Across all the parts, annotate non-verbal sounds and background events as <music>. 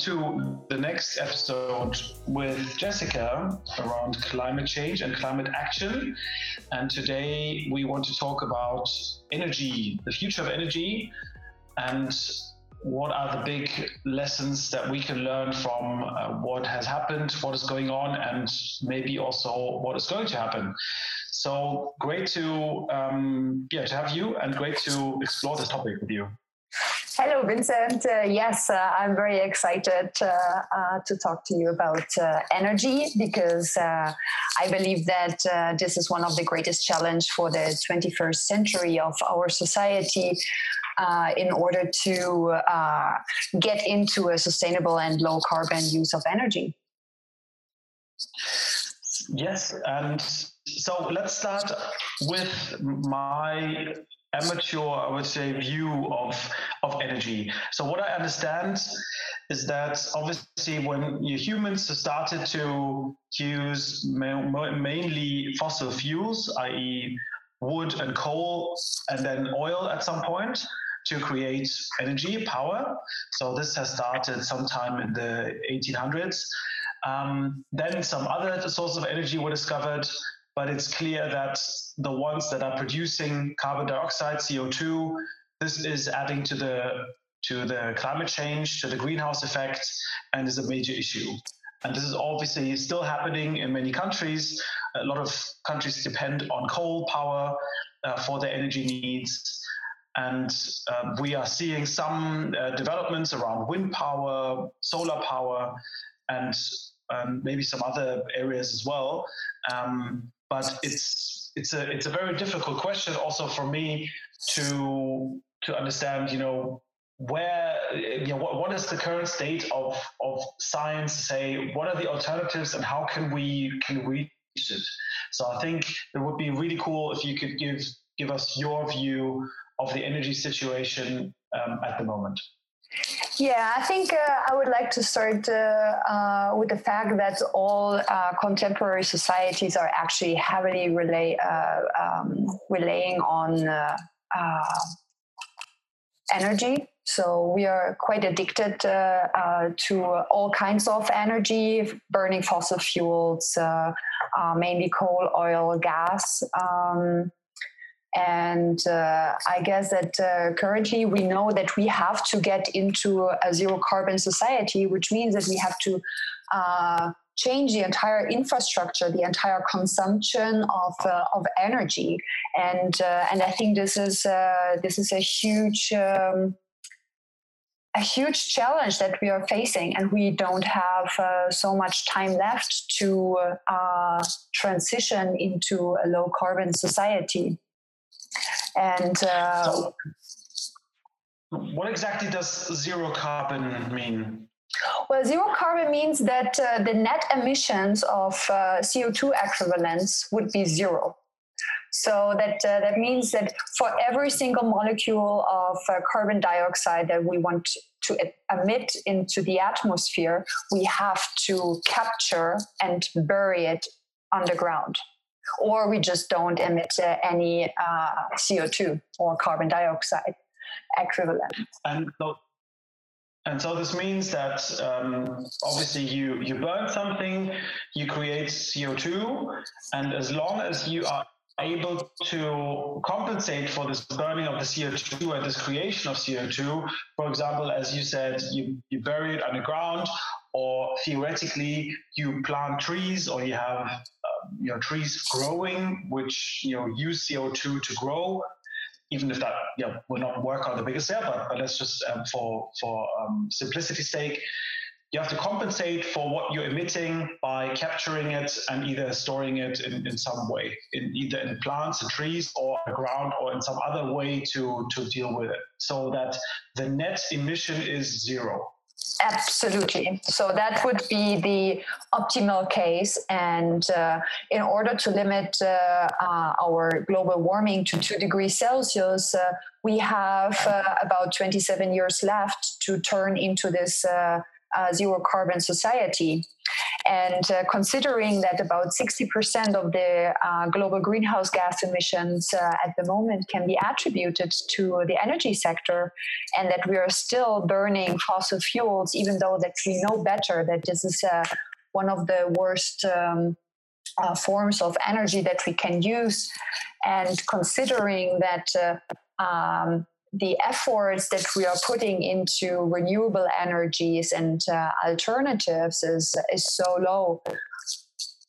to the next episode with Jessica around climate change and climate action. And today we want to talk about energy, the future of energy, and what are the big lessons that we can learn from uh, what has happened, what is going on, and maybe also what is going to happen. So great to um, yeah to have you, and great to explore this topic with you. Hello, Vincent. Uh, yes, uh, I'm very excited uh, uh to talk to you about uh, energy because uh, I believe that this is one of the greatest challenge for the 21st century of our society. in order to get into a sustainable and low carbon use of energy. Yes, and so let's start with my amateur, I would say, view of of energy. So what I understand is that obviously when humans started to use ma- mainly fossil fuels, i.e., wood and coal, and then oil at some point to create energy, power. So this has started sometime in the 1800s. Um, then some other sources of energy were discovered but it's clear that the ones that are producing carbon dioxide, CO2, this is adding to the to the climate change, to the greenhouse effect, and is a major issue. And this is obviously still happening in many countries. A lot of countries depend on coal power uh, for their energy needs. And uh, we are seeing some uh, developments around wind power, solar power, and um, maybe some other areas as well. Um, but it's it's a it's a very difficult question also for me to to understand you know where you know what, what is the current state of of science say what are the alternatives and how can we can we reach it? So i think it would be really cool if you could give give us your view of the energy situation um, at the moment yeah, I think uh, I would like to start uh, uh, with the fact that all uh, contemporary societies are actually heavily relay, uh, um, relying on uh, energy. So we are quite addicted to all kinds of energy, burning fossil fuels, mainly coal, oil, gas. Um, and uh, I guess that uh, currently we know that we have to get into a zero carbon society, which means that we have to uh, change the entire infrastructure, the entire consumption of, uh, of energy. And, uh, and I think this is, uh, this is a huge, um, a huge challenge that we are facing, and we don't have uh, so much time left to uh, transition into a low carbon society. And uh, so what exactly does zero carbon mean? Well, zero carbon means that uh, the net emissions of uh, CO2 equivalents would be zero. So that uh, that means that for every single molecule of uh, carbon dioxide that we want to emit into the atmosphere, we have to capture and bury it underground or we just don't emit uh, any uh, CO2 or carbon dioxide equivalent. And so, and so this means that um, obviously you, you burn something, you create CO2, and as long as you are able to compensate for this burning of the CO2 and this creation of CO2, for example, as you said, you, you bury it underground, or theoretically you plant trees or you have you know trees growing which you know use CO2 to grow even if that you know, will not work on the biggest scale but, but let's just um, for for um, simplicity's sake. You have to compensate for what you're emitting by capturing it and either storing it in, in some way in either in plants and trees or ground or in some other way to to deal with it so that the net emission is zero Absolutely. So that would be the optimal case. And uh, in order to limit uh, uh, our global warming to 2 degrees Celsius, uh, we have uh, about 27 years left to turn into this uh, zero carbon society. And uh, considering that about 60% of the uh, global greenhouse gas emissions uh, at the moment can be attributed to the energy sector, and that we are still burning fossil fuels, even though that we know better that this is uh, one of the worst um, uh, forms of energy that we can use, and considering that. Um, the efforts that we are putting into renewable energies and uh, alternatives is is so low.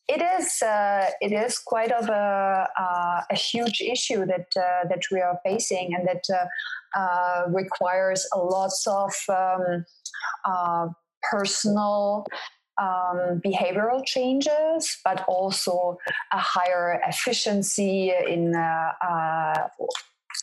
It is uh, it is quite of a uh, a huge issue that uh, that we are facing and that uh, uh, requires a lots of um, personal um, behavioral changes, but also a higher efficiency in uh, uh,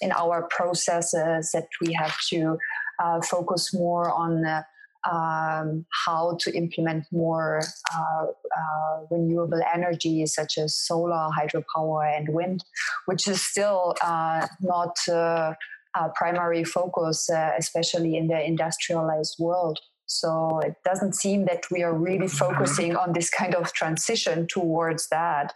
in our processes that we have to uh, focus more on uh, um, how to implement more uh, uh, renewable energy such as solar, hydropower, and wind, which is still uh, not a primary focus, especially in the industrialized world. So it doesn't seem that we are really mm-hmm. focusing on this kind of transition towards that.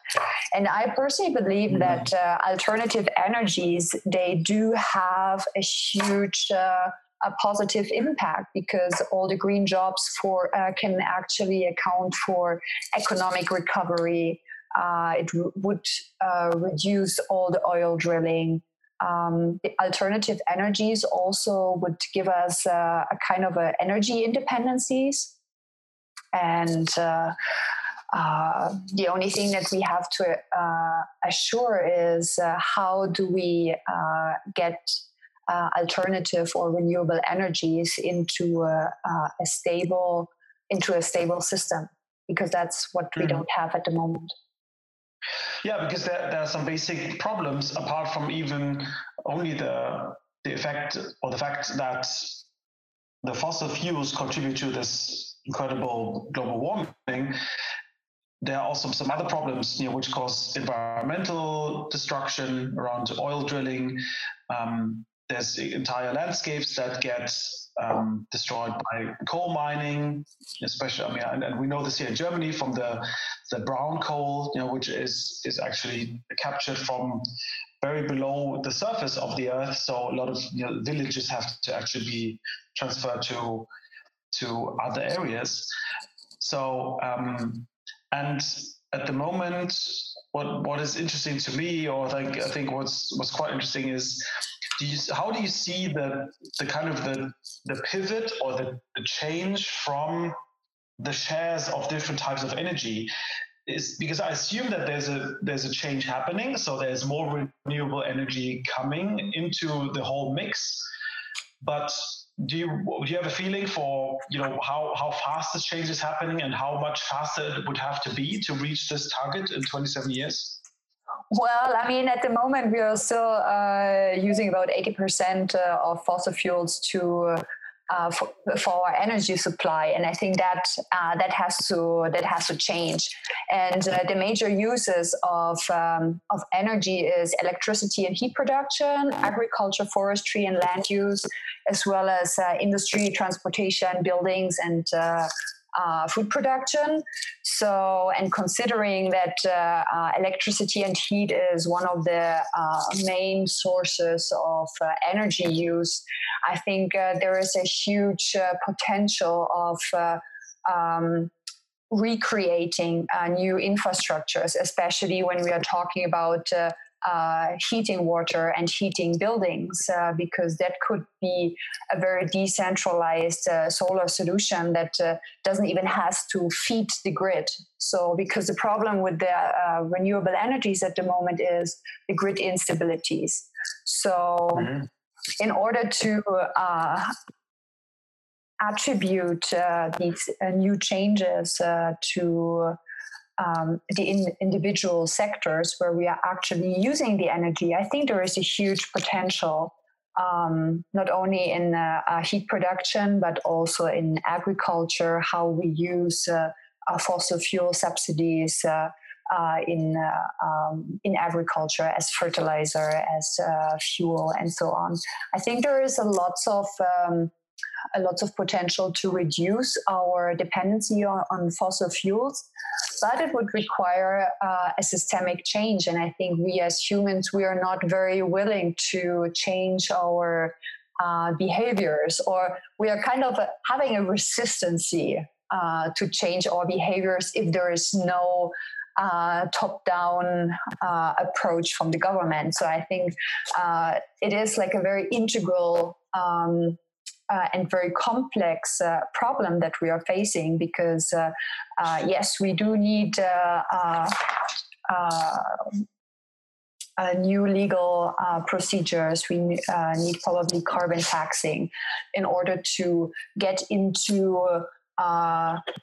And I personally believe mm-hmm. that uh, alternative energies they do have a huge uh, a positive impact because all the green jobs for uh, can actually account for economic recovery. Uh, it w- would uh, reduce all the oil drilling um, the alternative energies also would give us uh, a kind of a energy independencies. And uh, uh, the only thing that we have to uh, assure is uh, how do we uh, get alternative or renewable energies into a, a, stable into a stable system? Because that's what mm-hmm. we don't have at the moment yeah, because there, there are some basic problems apart from even only the the effect or the fact that the fossil fuels contribute to this incredible global warming. There are also some other problems, you know, which cause environmental destruction around oil drilling. Um, there's entire landscapes that get um, destroyed by coal mining, especially. I mean, and, and, we know this here in Germany from the the brown coal, you know, which is is actually captured from very below the surface of the earth. So a lot of you know, villages have to actually be transferred to to other areas. So um, and at the moment, what what is interesting to me, or think I think what's what's quite interesting is do you, how do you see the the kind of the the pivot or the, the change from the shares of different types of energy is because I assume that there's a there's a change happening, so there's more renewable energy coming into the whole mix. But do you do you have a feeling for you know how how fast this change is happening and how much faster it would have to be to reach this target in 27 years? Well, I mean, at the moment, we are still uh, using about 80% uh, of fossil fuels to uh, for, for, our energy supply, and I think that uh, that has to that has to change. And uh, the major uses of um, of energy is electricity and heat production, agriculture, forestry, and land use, as well as uh, industry, transportation, buildings, and uh, food production. So, and considering that uh, uh, electricity and heat is one of the uh, main sources of uh, energy use, I think uh, there is a huge potential of um, recreating new infrastructures, especially when we are talking about uh, heating water and heating buildings uh, because that could be a very decentralized uh, solar solution that uh, doesn't even has to feed the grid so because the problem with the uh, renewable energies at the moment is the grid instabilities so mm-hmm. in order to uh, attribute these new changes to um, the in individual sectors where we are actually using the energy, I think there is a huge potential, um, not only in uh, uh, heat production, but also in agriculture, how we use uh, fossil fuel subsidies. Uh, uh, in uh, um, in agriculture as fertilizer, as fuel, and so on. I think there is a lots of um, lots of potential to reduce our dependency on, fossil fuels, but it would require uh, a systemic change. And I think we as humans, we are not very willing to change our uh, behaviors, or we are kind of having a resistancy uh, to change our behaviors if there is no uh, top down uh, approach from the government. So I think uh, it is like a very integral um, uh, and very complex uh, problem that we are facing because, uh, yes, we do need. Uh, new legal uh, procedures. We uh, need probably carbon taxing in order to get into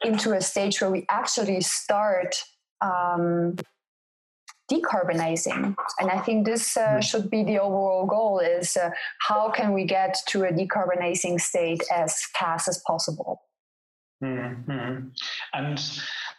into a stage where we actually start um, decarbonizing and i think this uh, hmm. should be the overall goal is uh, how can we get to a decarbonizing state as fast as possible mm-hmm. and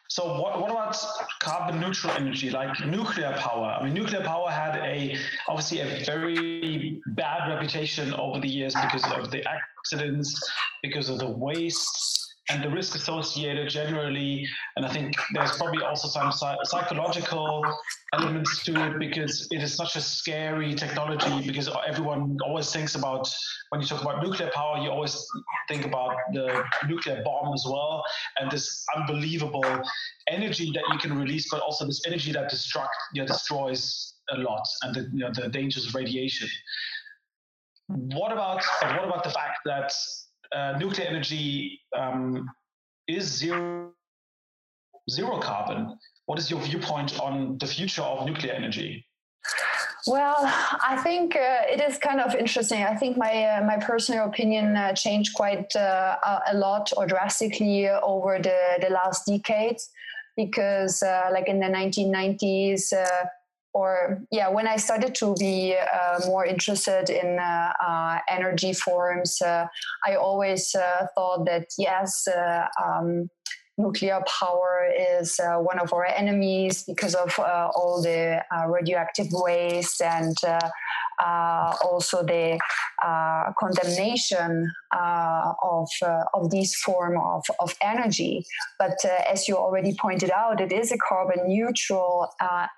so what, what about carbon neutral energy like nuclear power i mean nuclear power had a obviously a very bad reputation over the years because of the accidents because of the waste and the risk associated generally. And I think there's probably also some psychological elements to it because it is such a scary technology because everyone always thinks about when you talk about nuclear power, you always think about the nuclear bomb as well and this unbelievable energy that you can release, but also this energy that destruct, you know, destroys a lot and the, you know, the dangers of radiation. What about what about the fact that uh, nuclear energy um, is zero zero carbon. What is your viewpoint on the future of nuclear energy? Well, I think uh, it is kind of interesting. I think my uh, my personal opinion uh, changed quite uh, a lot or drastically over the the last decades because, uh, like in the 1990s, or yeah, when I started to be uh, more interested in uh, uh, energy forms, uh, I always uh, thought that yes, uh, um, nuclear power is one of our enemies because of all the radioactive waste and uh, Uh, also the uh, condemnation uh, of uh, of this form of, of energy. But uh, as you already pointed out, it is a carbon neutral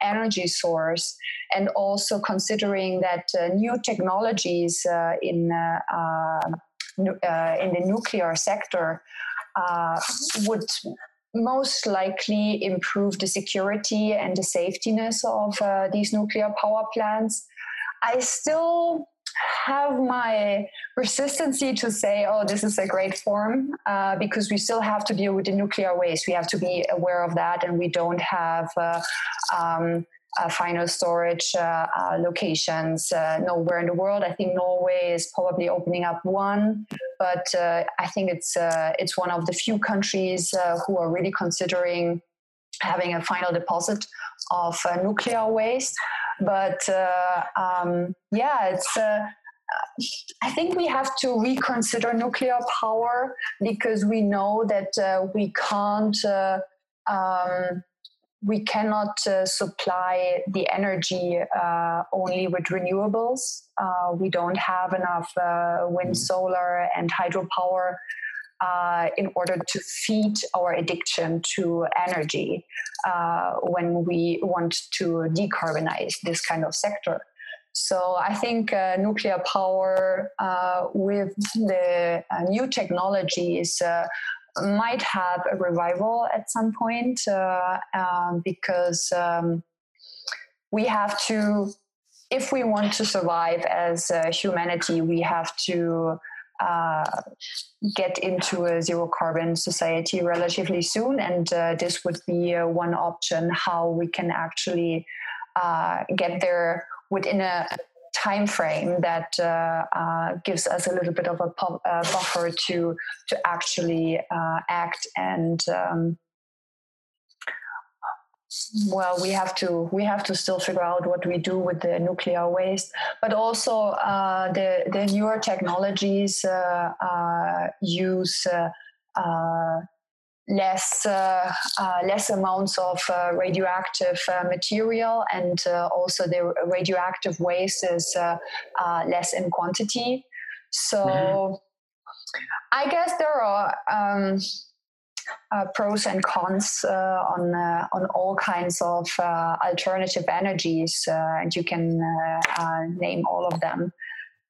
energy source, and also considering that new technologies in in the nuclear sector would most likely improve the security and the safetiness of uh, these nuclear power plants. I still have my resistancy to say, oh, this is a great form, uh, because we still have to deal with the nuclear waste. We have to be aware of that, and we don't have uh, um, uh, final storage uh, uh, locations uh, nowhere in the world. I think Norway is probably opening up one, but I think it's it's one of the few countries who are really considering having a final deposit of nuclear waste. But uh, um, yeah, it's. Uh, I think we have to reconsider nuclear power because we know that uh, we can't. Um, we cannot uh, supply the energy uh, only with renewables. Uh, we don't have enough wind, solar, and hydropower uh, in order to feed our addiction to energy uh, when we want to decarbonize this kind of sector. So I think uh, nuclear power uh, with the uh, new technologies uh, might have a revival at some point um, because um, we have to, if we want to survive as humanity, we have to uh, get into a zero carbon society relatively soon. And uh, this would be uh, one option how we can actually uh, get there within a time frame that uh, gives us a little bit of a, buffer to to actually act and um, well we have to we have to still figure out what we do with the nuclear waste but also uh, the the newer technologies uh, uh, use uh, uh, less uh, less amounts of radioactive material and also the radioactive waste is less in quantity. So mm-hmm. I guess there are um, uh, pros and cons uh, on uh, on all kinds of uh, alternative energies, uh, and you can uh, name all of them.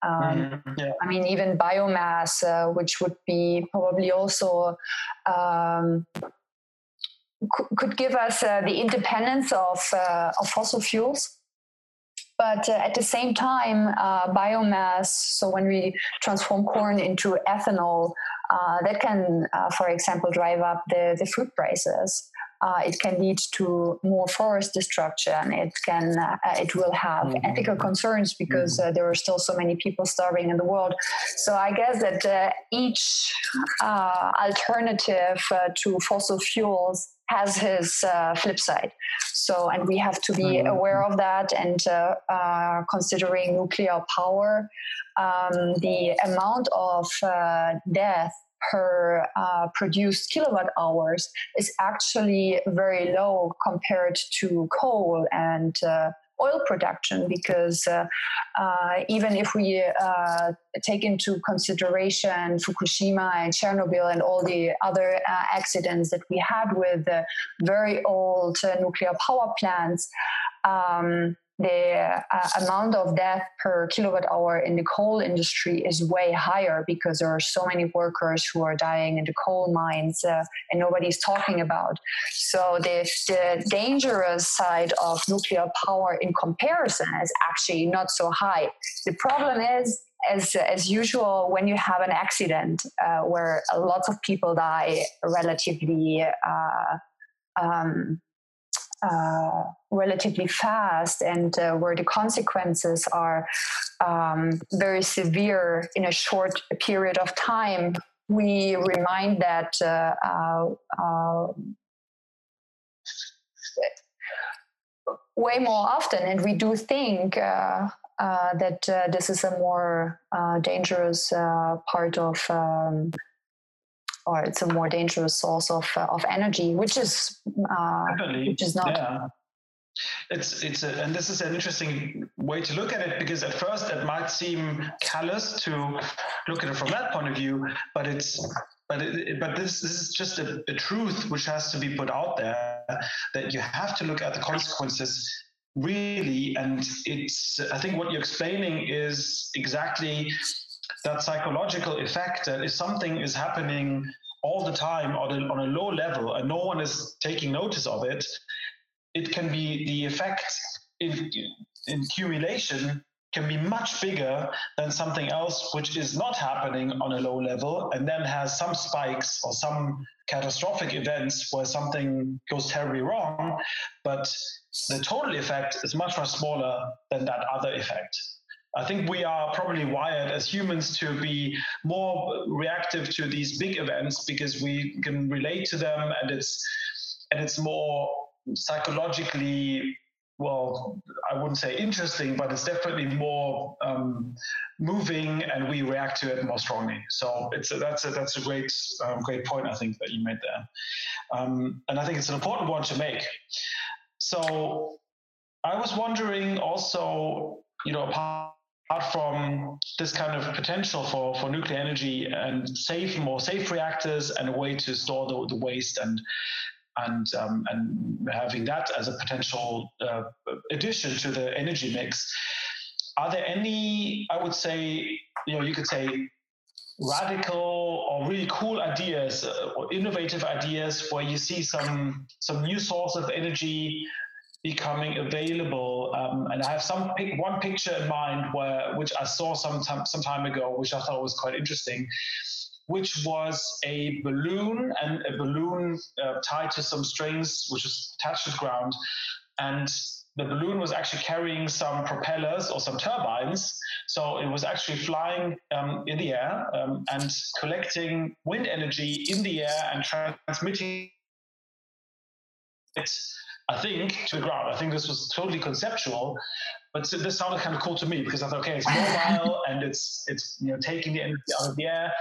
Um, mm-hmm. yeah. I mean, even biomass, which would be probably also um, could give us the independence of of fossil fuels but uh, at the same time, uh, biomass, so when we transform corn into ethanol, uh, that can, uh, for example, drive up the, the food prices. Uh, it can lead to more forest destruction. It can, uh, it will have mm-hmm. ethical concerns because mm-hmm. there are still so many people starving in the world. So I guess that each alternative to fossil fuels has his uh, flip side. So, and we have to be mm-hmm. aware of that and uh, uh, considering nuclear power, um, the amount of uh, death per uh, produced kilowatt hours is actually very low compared to coal and uh, oil production because uh, uh, even if we uh, take into consideration Fukushima and Chernobyl and all the other uh, accidents that we had with very old uh, nuclear power plants, um, the uh, amount of death per kilowatt hour in the coal industry is way higher because there are so many workers who are dying in the coal mines uh, and nobody's talking about. So the, the dangerous side of nuclear power in comparison is actually not so high. The problem is as as usual when you have an accident uh, where lots of people die relatively uh, um, uh, relatively fast and uh, where the consequences are um, very severe in a short period of time, we remind that uh, uh, uh way more often, and we do think uh, that this is a more dangerous part of. Um, or it's a more dangerous source of uh, of energy, which is uh, which is not. Yeah. It's it's a, and this is an interesting way to look at it because at first it might seem callous to look at it from that point of view, but it's but it, but this this is just a, a truth which has to be put out there that you have to look at the consequences really and it's i think what you're explaining is exactly that psychological effect that if something is happening all the time on a, on a low level and no one is taking notice of it, it can be the effect in, in accumulation can be much bigger than something else which is not happening on a low level and then has some spikes or some catastrophic events where something goes terribly wrong but the total effect is much much smaller than that other effect I think we are probably wired as humans to be more reactive to these big events because we can relate to them and it's and it's more psychologically well i wouldn't say interesting but it's definitely more um, moving and we react to it more strongly. So it's a, that's a that's a great um, great point i think that you made there. Um, and i think it's an important one to make. So i was wondering also you know apart apart from this kind of potential for, for nuclear energy and safe, more safe reactors and a way to store the, the waste and and um, and having that as a potential uh, addition to the energy mix. Are there any? I would say, you know, you could say radical or really cool ideas uh, or innovative ideas where you see some some new source of energy becoming available. Um, and I have some one picture in mind where which I saw some time, some time ago, which I thought was quite interesting, which was a balloon and a balloon uh, tied to some strings, which is attached to the ground, and the balloon was actually carrying some propellers or some turbines. So it was actually flying um, in the air um, and collecting wind energy in the air and transmitting it I think, to the ground. I think this was totally conceptual, but this sounded kind of cool to me because I thought, okay, it's <laughs> mobile and it's it's you know taking the energy out of the air.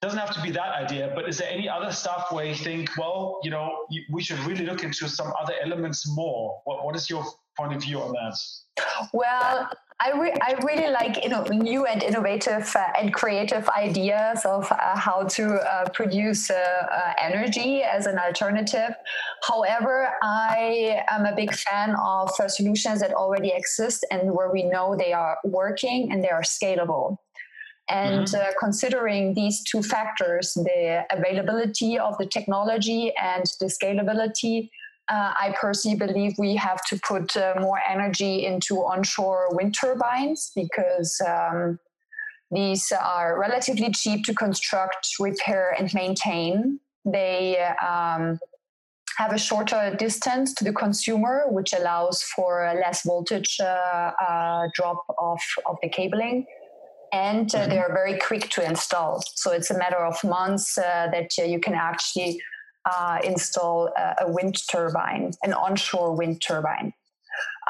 Doesn't have to be that idea, but is there any other stuff where you think, well, you know, we should really look into some other elements more? What what is your point of view on that? Well, I, re- I really like you know new and innovative uh, and creative ideas of uh, how to uh, produce uh, uh, energy as an alternative. However, I am a big fan of uh, solutions that already exist and where we know they are working and they are scalable. And mm-hmm. considering these two factors, the availability of the technology and the scalability, uh, I personally believe we have to put uh, more energy into onshore wind turbines because um, these are relatively cheap to construct, repair, and maintain. They um, have a shorter distance to the consumer, which allows for less voltage uh, uh drop off of the cabling. And uh, mm-hmm. they are very quick to install. So it's a matter of months uh, that you can actually uh, install a, a, wind turbine, an onshore wind turbine.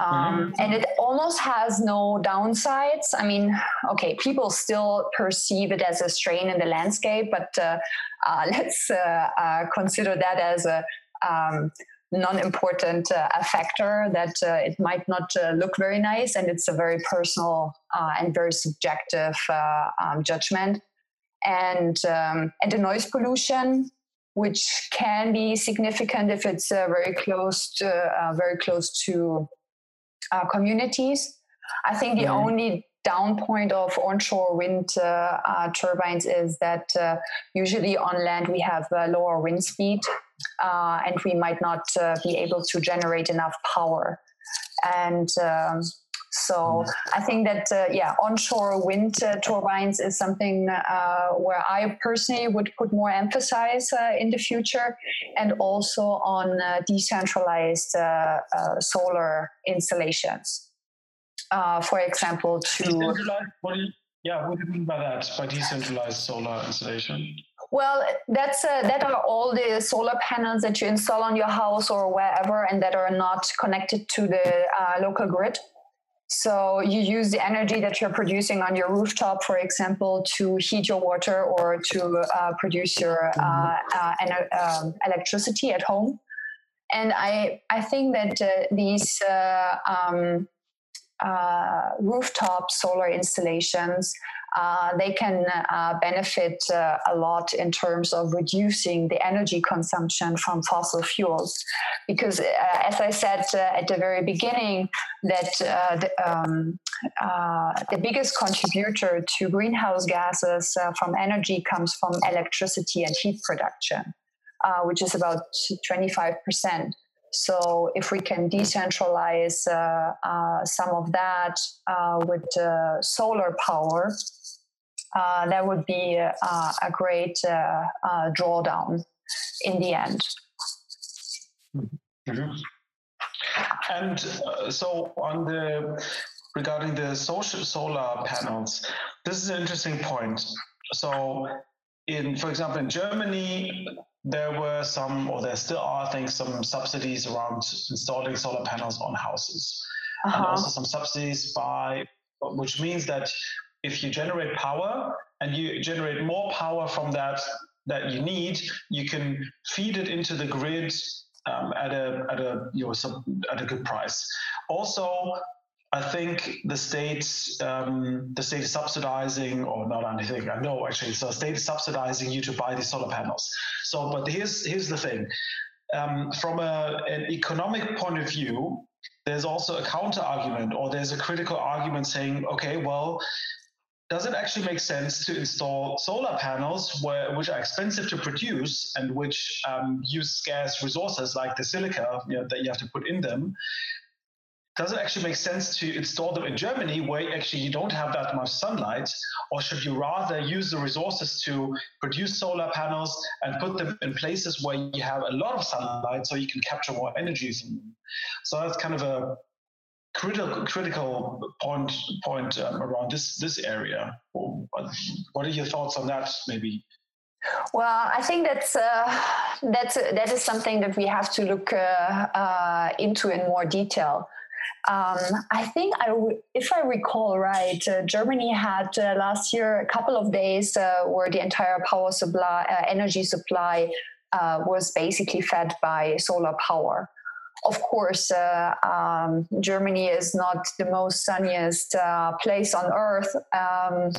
Um, mm-hmm. And it almost has no downsides. I mean, okay, people still perceive it as a strain in the landscape, but uh, uh, <laughs> let's uh, uh, consider that as a um, non-important uh, factor that it might not look very nice, and it's a very personal and very subjective um, judgment. And um, and the noise pollution which can be significant if it's uh, very close to uh, very close to uh, communities. I think the mm-hmm. only down point of onshore wind uh, uh, turbines is that uh, usually on land we have lower wind speed and we might not be able to generate enough power. And um, so mm. I think that uh, yeah, onshore wind uh, turbines is something uh, where I personally would put more emphasis in the future, and also on decentralized uh, solar installations. For example, to what do you, yeah, what do you mean by that? By decentralized solar installation? Well, that's uh, that are all the solar panels that you install on your house or wherever, and that are not connected to the uh, local grid. So you use the energy that you're producing on your rooftop, for example, to heat your water or to uh, produce your uh, uh, um, electricity at home. And I, I think that uh, these uh, um, uh, rooftop solar installations uh, they can uh, benefit uh, a lot in terms of reducing the energy consumption from fossil fuels. Because, uh, as I said uh, at the very beginning, that the, um, the, biggest contributor to greenhouse gases from energy comes from electricity and heat production, which is about 25 percent. So if we can decentralize uh, uh, some of that uh, with solar power, uh, that would be a, great uh, uh, drawdown in the end. Mm-hmm. And so on the regarding the social solar panels, this is an interesting point. So in, for example, in Germany, there were some, or there still are, I think, some subsidies around installing solar panels on houses, uh-huh. and also some subsidies by, which means that if you generate power and you generate more power from that that you need, you can feed it into the grid um, at a at a you know at a good price. Also, I think the state um, the state is subsidizing, or not anything. I know actually, so the state is subsidizing you to buy these solar panels. So, but here's here's the thing. Um, from a, an economic point of view, there's also a counter argument, or there's a critical argument saying, okay, well, does it actually make sense to install solar panels where, which are expensive to produce and which um, use scarce resources like the silica you know, that you have to put in them? Does it actually make sense to install them in Germany where actually you don't have that much sunlight? Or should you rather use the resources to produce solar panels and put them in places where you have a lot of sunlight so you can capture more energy from them? So that's kind of a critical critical point point um, around this this area. What are your thoughts on that? Maybe. Well, I think that's uh, that's that is something that we have to look uh, uh into in more detail. Um, I think I, if I recall right, uh, Germany had uh, last year a couple of days where the entire power supply, energy supply, was basically fed by solar power. of course, uh, um, Germany is not the most sunniest uh, place on earth. Um,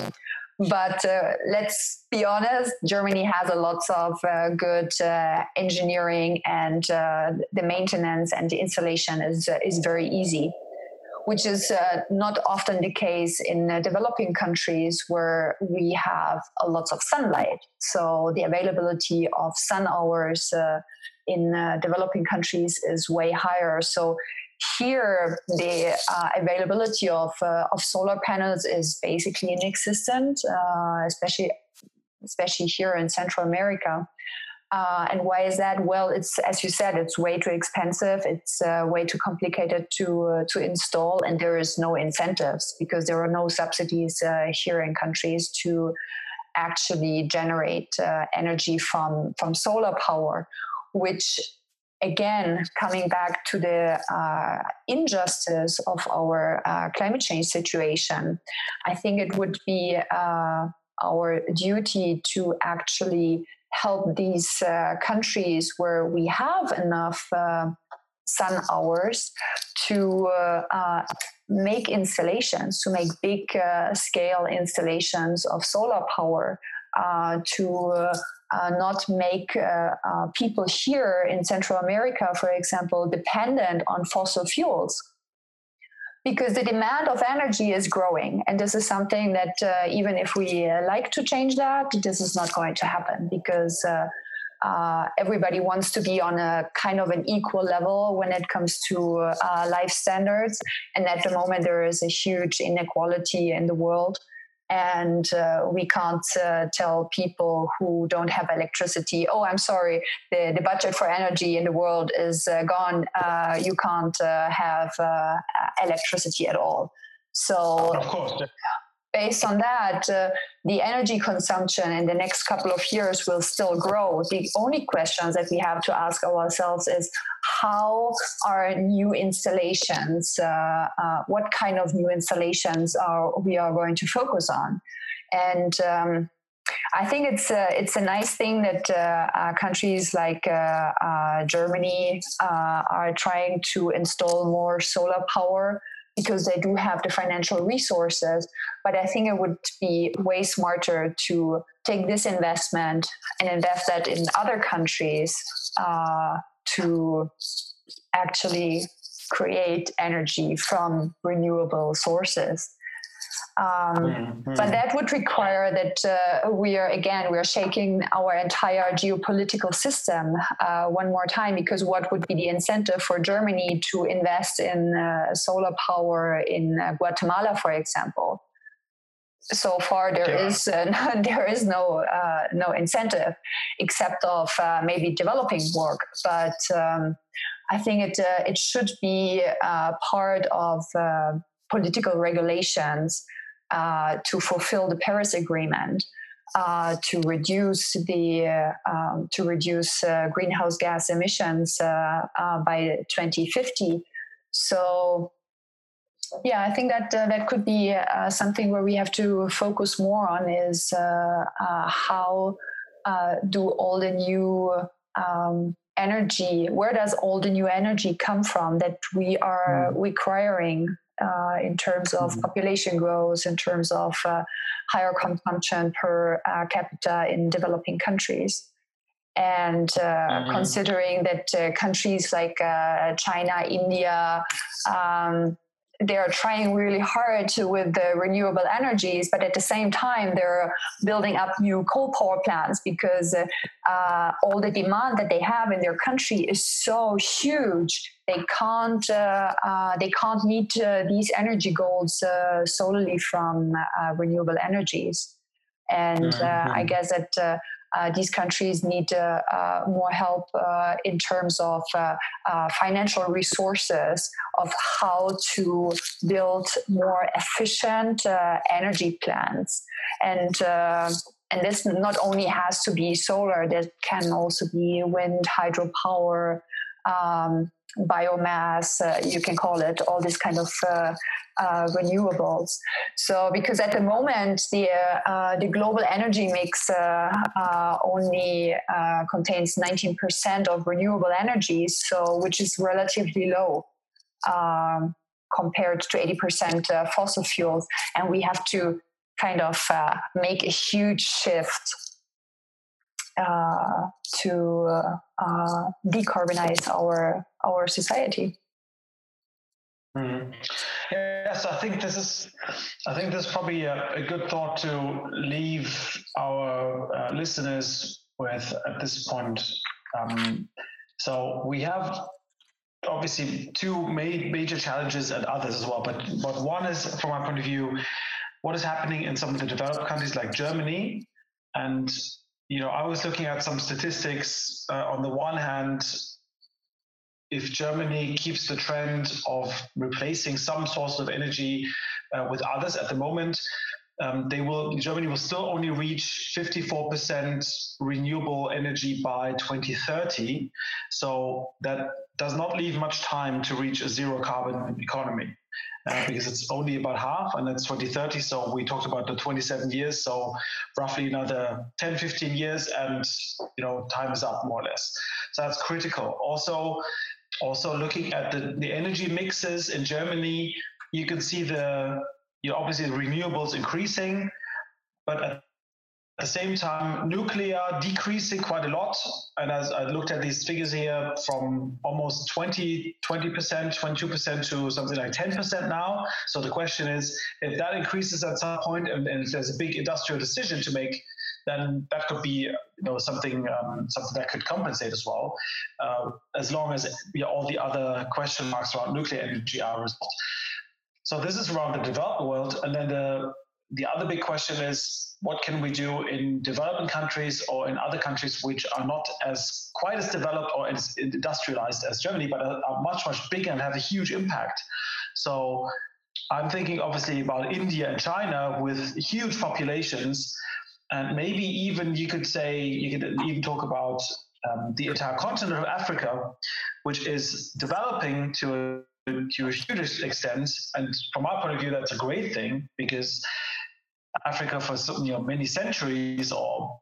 but uh, let's be honest, Germany has a lot of uh, good uh, engineering, and uh, the maintenance and the installation is is very easy which is uh, not often the case in uh, developing countries where we have a lot of sunlight. So the availability of sun hours uh, in uh, developing countries is way higher. So here, the uh, availability of uh, of solar panels is basically inexistent, especially especially here in Central America. Uh, and why is that? Well, it's as you said, it's way too expensive. It's uh, way too complicated to uh, to install, and there is no incentives because there are no subsidies uh, here in countries to actually generate uh, energy from from solar power, which again coming back to the uh, injustice of our climate change situation, I think it would be our duty to actually help these uh, countries where we have enough uh, sun hours to uh, uh make installations, to make big uh, scale installations of solar power, uh, not make people here in Central America, for example, dependent on fossil fuels. Because the demand of energy is growing and this is something that uh, even if we uh, like to change that this is not going to happen because uh, uh everybody wants to be on a kind of an equal level when it comes to uh, life standards and at the moment there is a huge inequality in the world and uh, we can't uh, tell people who don't have electricity oh i'm sorry the, the budget for energy in the world is uh, gone. Uh, you can't uh, have uh, electricity at all. So of course based on that, uh, the energy consumption in the next couple of years will still grow. The only questions that we have to ask ourselves is how are new installations, uh, uh, what kind of new installations are we are going to focus on? And um, I think it's a, it's a nice thing that uh, uh, countries like uh, uh Germany uh, are trying to install more solar power because they do have the financial resources. But I think it would be way smarter to take this investment and invest that in other countries uh, to actually create energy from renewable sources. Um, mm-hmm. But that would require that uh, we are again we are shaking our entire geopolitical system uh, one more time because what would be the incentive for Germany to invest in uh, solar power in uh, Guatemala, for example? So far, there yeah. is uh, <laughs> there is no uh, no incentive except of maybe developing work, but. Um, I think it it should be part of political regulations uh, to fulfill the Paris Agreement. Uh, to reduce the uh, um, to reduce uh, greenhouse gas emissions uh, uh, by 2050. So, yeah, I think that that could be something where we have to focus more on is how do all the new um, energy where does all the new energy come from that we are mm. requiring uh, in terms of mm-hmm. population growth, in terms of uh, higher consumption per uh, capita in developing countries. And uh, mm-hmm. considering that uh, countries like uh, China, India, um, they are trying really hard to, with the renewable energies, but at the same time, they're building up new coal power plants because uh, all the demand that they have in their country is so huge. They can't uh, uh, they can't meet uh, these energy goals uh, solely from uh, renewable energies, and mm-hmm. I guess that uh, these countries need uh, uh, more help in terms of financial resources of how to build more efficient energy plants. And and this not only has to be solar that can also be wind hydropower um, biomass, uh, you can call it all these kind of uh, uh, renewables. So, because at the moment the uh, the global energy mix uh, uh, only contains 19% of renewable energy, so which is relatively low. Um, compared to 80% fossil fuels, and we have to kind of make a huge shift uh, to uh, decarbonize our our society. Mm. Yes, I think this is. I think this is probably a, a good thought to leave our uh, listeners with at this point. Um, so we have obviously two major challenges and others as well. But but one is, from my point of view, what is happening in some of the developed countries like Germany, and you know, I was looking at some statistics. Uh, on the one hand, if Germany keeps the trend of replacing some source of energy uh, with others at the moment, um, they will Germany will still only reach 54% renewable energy by 2030. So that does not leave much time to reach a zero carbon economy. Uh, because it's only about half and it's 2030 so we talked about the 27 years so roughly another 10 15 years and you know time is up more or less. So that's critical. Also also looking at the, the energy mixes in germany you can see the you know, obviously renewables increasing but at at the same time, nuclear decreasing quite a lot. And as I looked at these figures here from almost 20, 20%, 22% to something like 10% now. So the question is, if that increases at some point and, and if there's a big industrial decision to make, then that could be you know something um, something that could compensate as well, uh, as long as you know, all the other question marks around nuclear energy are resolved. So this is around the developed world, and then the the other big question is what can we do in developing countries or in other countries which are not as quite as developed or as industrialized as Germany, but are, much much bigger and have a huge impact. So I'm thinking obviously about India and China with huge populations, and maybe even you could say you could even talk about um, the entire continent of Africa, which is developing to a to a huge extent. And from our point of view, that's a great thing because Africa for you know many centuries or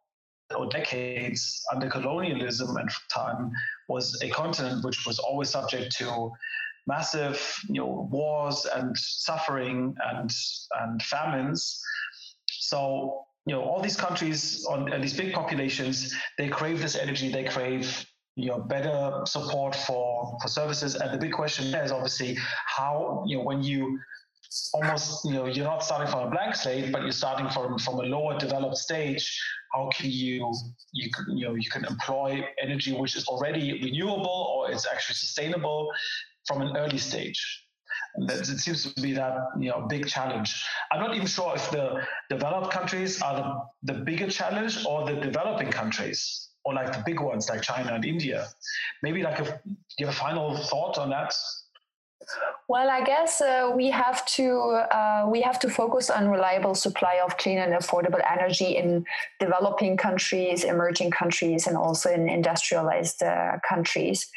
or decades under colonialism and time was a continent which was always subject to massive you know wars and suffering and and famines. So you know all these countries on and these big populations they crave this energy they crave you know better support for for services. And the big question there is obviously how you know when you almost you know you're not starting from a blank slate but you're starting from from a lower developed stage. How can you you you know you can employ energy which is already renewable or it's actually sustainable from an early stage? That, it seems to be that you know big challenge. I'm not even sure if the developed countries are the, the bigger challenge or the developing countries or like the big ones like china and india. Maybe like a, do you have a final thought on that well, I guess uh, we have to uh, we have to focus on reliable supply of clean and affordable energy in developing countries, emerging countries, and also in industrialized uh, countries.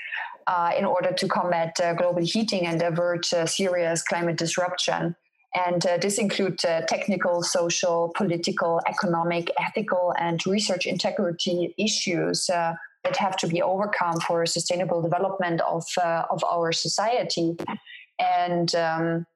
Uh, in order to combat uh, global heating and avert uh, serious climate disruption. And this includes technical, social, political, economic, ethical, and research integrity issues that have to be overcome for sustainable development of uh, of our society. And um,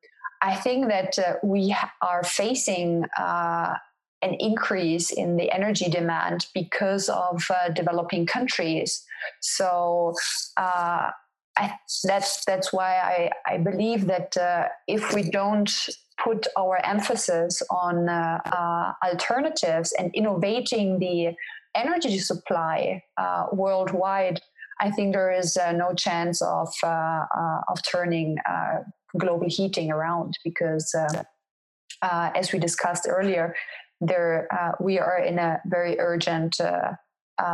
I think that uh, we are facing uh, an increase in the energy demand because of uh, developing countries. So. Uh, I, that's that's why I, I believe that uh, if we don't put our emphasis on alternatives and innovating the energy supply uh, worldwide, I think there is uh, no chance of uh, uh of turning uh, global heating around because, uh, as we discussed earlier, there we are in a very urgent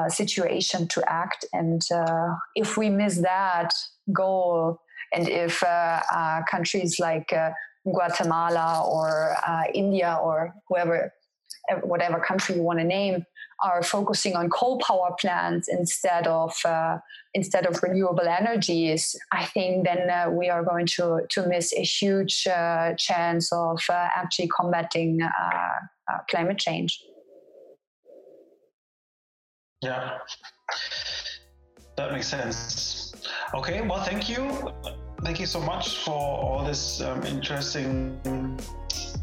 situation to act, and if we miss that goal, and if countries like Guatemala or India or whoever whatever country you want to name, are focusing on coal power plants instead of uh, instead of renewable energies, I think then uh, we are going to to miss a huge uh, chance of uh, actually combating uh, uh, climate change. Yeah, that makes sense. Okay, well, thank you. Thank you so much for all this um, interesting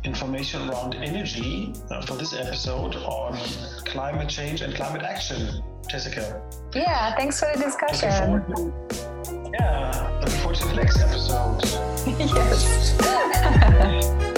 information around energy uh, for this episode on climate change and climate action, Jessica. Yeah, thanks for the discussion. Looking to, yeah, looking forward to the next episode. <laughs> yes. <laughs>